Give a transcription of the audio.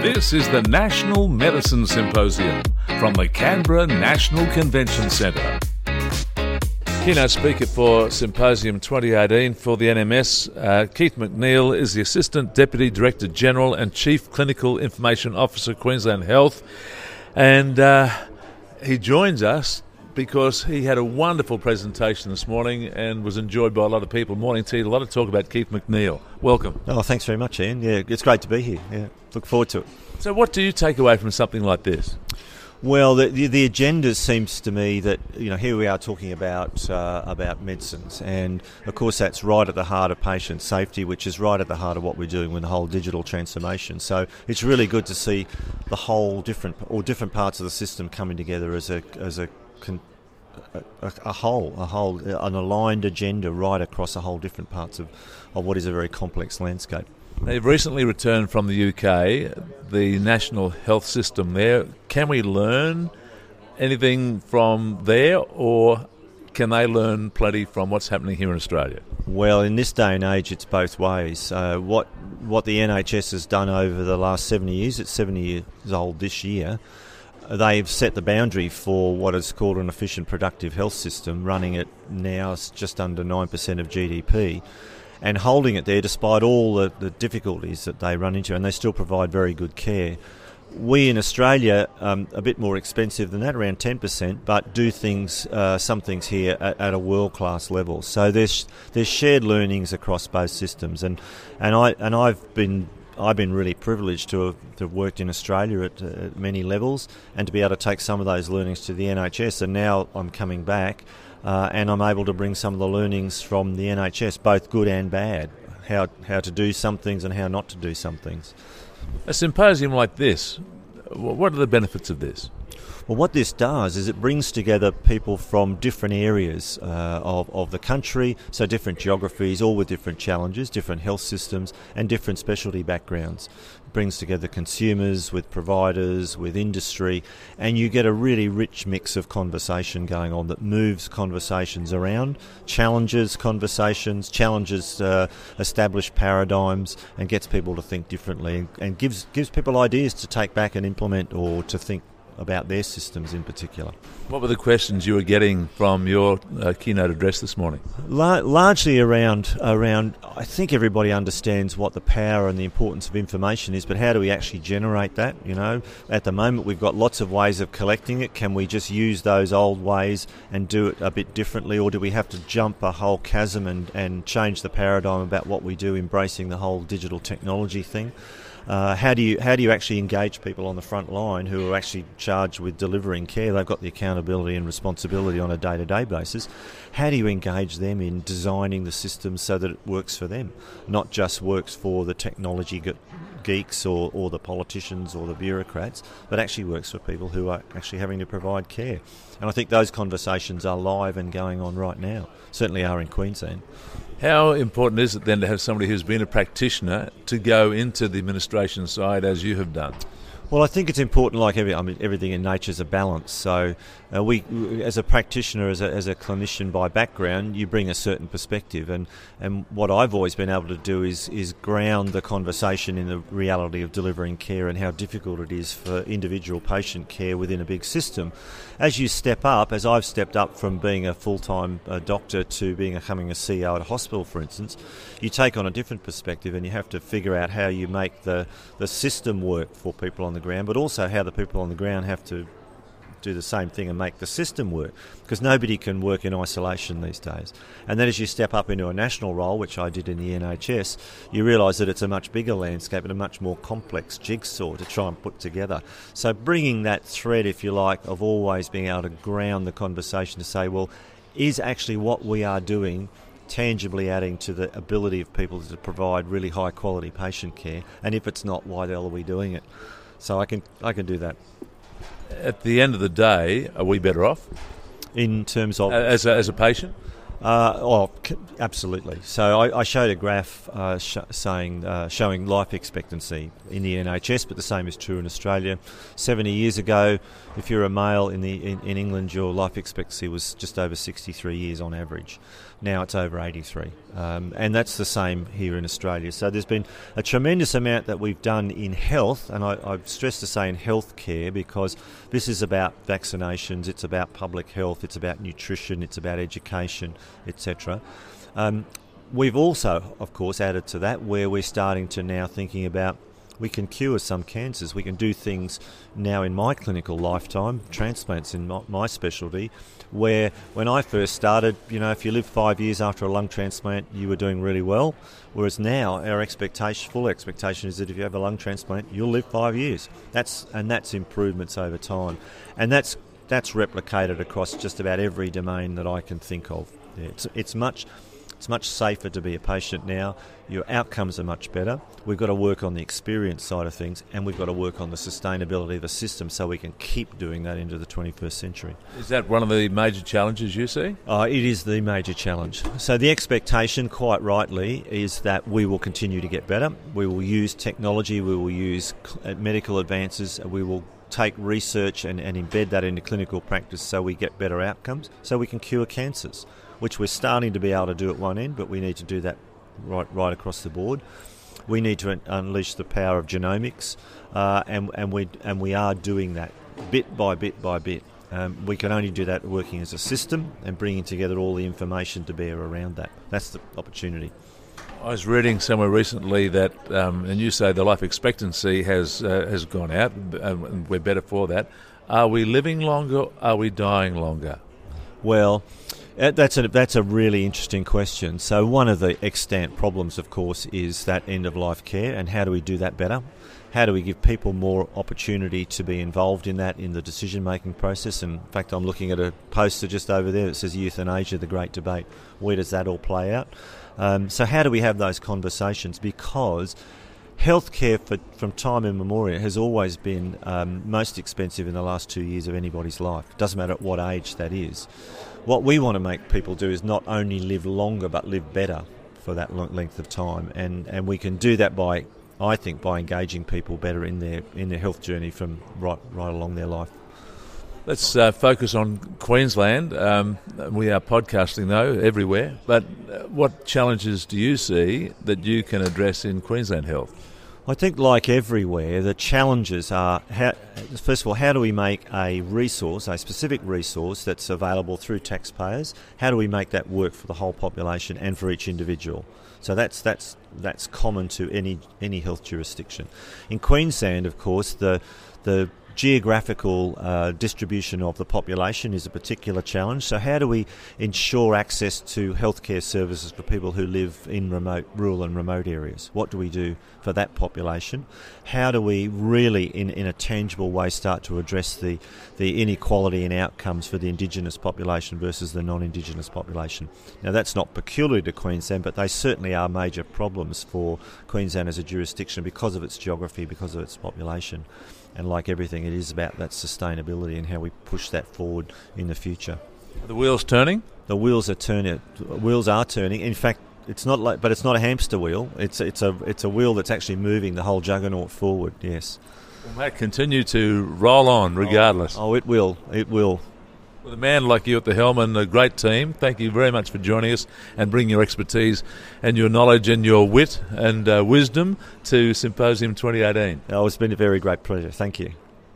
This is the National Medicine Symposium from the Canberra National Convention Centre. Keynote speaker for Symposium 2018 for the NMS, uh, Keith McNeil, is the Assistant Deputy Director General and Chief Clinical Information Officer, Queensland Health. And uh, he joins us because he had a wonderful presentation this morning and was enjoyed by a lot of people. Morning to you. A lot of talk about Keith McNeil. Welcome. Oh, thanks very much, Ian. Yeah, it's great to be here. Yeah, look forward to it. So, what do you take away from something like this? Well, the, the, the, agenda seems to me that you know here we are talking about uh, about medicines, and of course that's right at the heart of patient safety, which is right at the heart of what we're doing with the whole digital transformation. So it's really good to see the whole different or different parts of the system coming together as a as a a, a, whole, a whole, an aligned agenda right across a whole different parts of, of what is a very complex landscape. They've recently returned from the UK, the national health system there. Can we learn anything from there, or can they learn plenty from what's happening here in Australia? Well, in this day and age, it's both ways. Uh, what what the NHS has done over the last 70 years, it's 70 years old this year, they've set the boundary for what is called an efficient productive health system, running it now just under 9% of GDP and holding it there despite all the, the, difficulties that they run into, and they still provide very good care. We in Australia, um, a bit more expensive than that, around 10%, but do things, uh, some things here at, at a world class level. So there's there's shared learnings across both systems, and and I and I've been I've been really privileged to have, to have worked in Australia at, uh, many levels and to be able to take some of those learnings to the NHS. And now I'm coming back uh, and I'm able to bring some of the learnings from the NHS, both good and bad, how, how to do some things and how not to do some things. A symposium like this, what are the benefits of this? Well, what this does is it brings together people from different areas uh, of, of the country, so different geographies, all with different challenges, different health systems, and different specialty backgrounds. It brings together consumers with providers, with industry, and you get a really rich mix of conversation going on that moves conversations around, challenges conversations, challenges uh, established paradigms, and gets people to think differently, and, and gives gives people ideas to take back and implement or to think about their systems in particular. What were the questions you were getting from your uh, keynote address this morning? La- largely around around. I think everybody understands what the power and the importance of information is, but how do we actually generate that? You know, at the moment we've got lots of ways of collecting it. Can we just use those old ways and do it a bit differently, or do we have to jump a whole chasm and, and change the paradigm about what we do, embracing the whole digital technology thing? Uh, how do you how do you actually engage people on the front line who are actually charged with delivering care? They've got the accountability and responsibility on a day to day basis. How do you engage them in designing the system so that it works for them, not just works for the technology geeks or, or the politicians or the bureaucrats, but actually works for people who are actually having to provide care. And I think those conversations are live and going on right now. Certainly are in Queensland. How important is it then to have somebody who's been a practitioner to go into the administration side as you have done? Well, I think it's important, like every, I mean, everything in nature is a balance. So, uh, we, as a practitioner, as a, as a clinician by background, you bring a certain perspective, and, and what I've always been able to do is is ground the conversation in the reality of delivering care and how difficult it is for individual patient care within a big system. As you step up, as I've stepped up from being a full time uh, doctor to being becoming a CEO at a hospital, for instance, you take on a different perspective, and you have to figure out how you make the the system work for people on the ground, but also how the people on the ground have to do the same thing and make the system work because nobody can work in isolation these days. And then as you step up into a national role, which I did in the NHS, you realise that it's a much bigger landscape and a much more complex jigsaw to try and put together. So bringing that thread, if you like, of always being able to ground the conversation to say, well, is actually what we are doing tangibly adding to the ability of people to provide really high quality patient care? And if it's not, why the hell are we doing it? So I can I can do that. At the end of the day, are we better off in terms of as a, as a patient? Uh, oh, absolutely. So I, I showed a graph uh, sh- saying uh, showing life expectancy in the NHS, but the same is true in Australia. Seventy years ago, if you're a male in the in, in England, your life expectancy was just over 63 years on average. Now it's over 83, um, and that's the same here in Australia. So there's been a tremendous amount that we've done in health, and I, I stress to say in healthcare because this is about vaccinations, it's about public health, it's about nutrition, it's about education etc. Um, we've also, of course, added to that where we're starting to now thinking about we can cure some cancers. We can do things now in my clinical lifetime, transplants in my, my, specialty, where when I first started, you know, if you lived five years after a lung transplant, you were doing really well. Whereas now, our expectation, full expectation, is that if you have a lung transplant, you'll live five years. That's and that's improvements over time, and that's that's replicated across just about every domain that I can think of. It's, it's much it's much safer to be a patient now. Your outcomes are much better. We've got to work on the experience side of things, and we've got to work on the sustainability of the system so we can keep doing that into the 21st century. Is that one of the major challenges you see? Uh, it is the major challenge. So, the expectation, quite rightly, is that we will continue to get better. We will use technology, we will use uh, medical advances, we will take research and, and embed that into clinical practice so we get better outcomes, so we can cure cancers, which we're starting to be able to do at one end, but we need to do that right, right across the board. We need to unleash the power of genomics, uh, and, and, we, and we are doing that bit by bit by bit. Um, we can only do that working as a system and bringing together all the information to bear around that. That's the opportunity. I was reading somewhere recently that, um, and you say the life expectancy has uh, has gone out, and we're better for that. Are we living longer? Are we dying longer? Well, that's a that's a really interesting question. So one of the extant problems, of course, is that end of life care, and how do we do that better? How do we give people more opportunity to be involved in that in the decision making process? And in fact, I'm looking at a poster just over there that says euthanasia, the great debate. Where does that all play out? Um, so, how do we have those conversations? Because healthcare for, from time immemorial has always been um, most expensive in the last two years of anybody's life. It doesn't matter at what age that is. What we want to make people do is not only live longer but live better for that length of time, and, and we can do that by, I think, by engaging people better in their in their health journey from right right along their life. Let's uh, focus on Queensland. Um, we are podcasting, though, everywhere. But uh, what challenges do you see that you can address in Queensland Health? I think, like everywhere, the challenges are how, first of all, how do we make a resource, a specific resource that's available through taxpayers? How do we make that work for the whole population and for each individual? So that's that's that's common to any any health jurisdiction. In Queensland, of course, the the geographical uh, distribution of the population is a particular challenge. So, how do we ensure access to healthcare services for people who live in remote, rural, and remote areas? What do we do for that population? How do we really, in, in a tangible way, start to address the, the inequality in outcomes for the Indigenous population versus the non Indigenous population? Now, that's not peculiar to Queensland, but they certainly are major problems for Queensland as a jurisdiction because of its geography, because of its population and like everything, it is about that sustainability and how we push that forward in the future. Are the wheels turning? The wheels are turning. Wheels are turning. In fact, it's not like, but it's not a hamster wheel. It's it's a it's a wheel that's actually moving the whole juggernaut forward. Yes. Well, mate, continue to roll on regardless. Oh, oh it will. It will. With a man like you at the helm and a great team, thank you very much for joining us and bringing your expertise and your knowledge and your wit and uh, wisdom to Symposium 2018. Oh, it's been a very great pleasure. Thank you.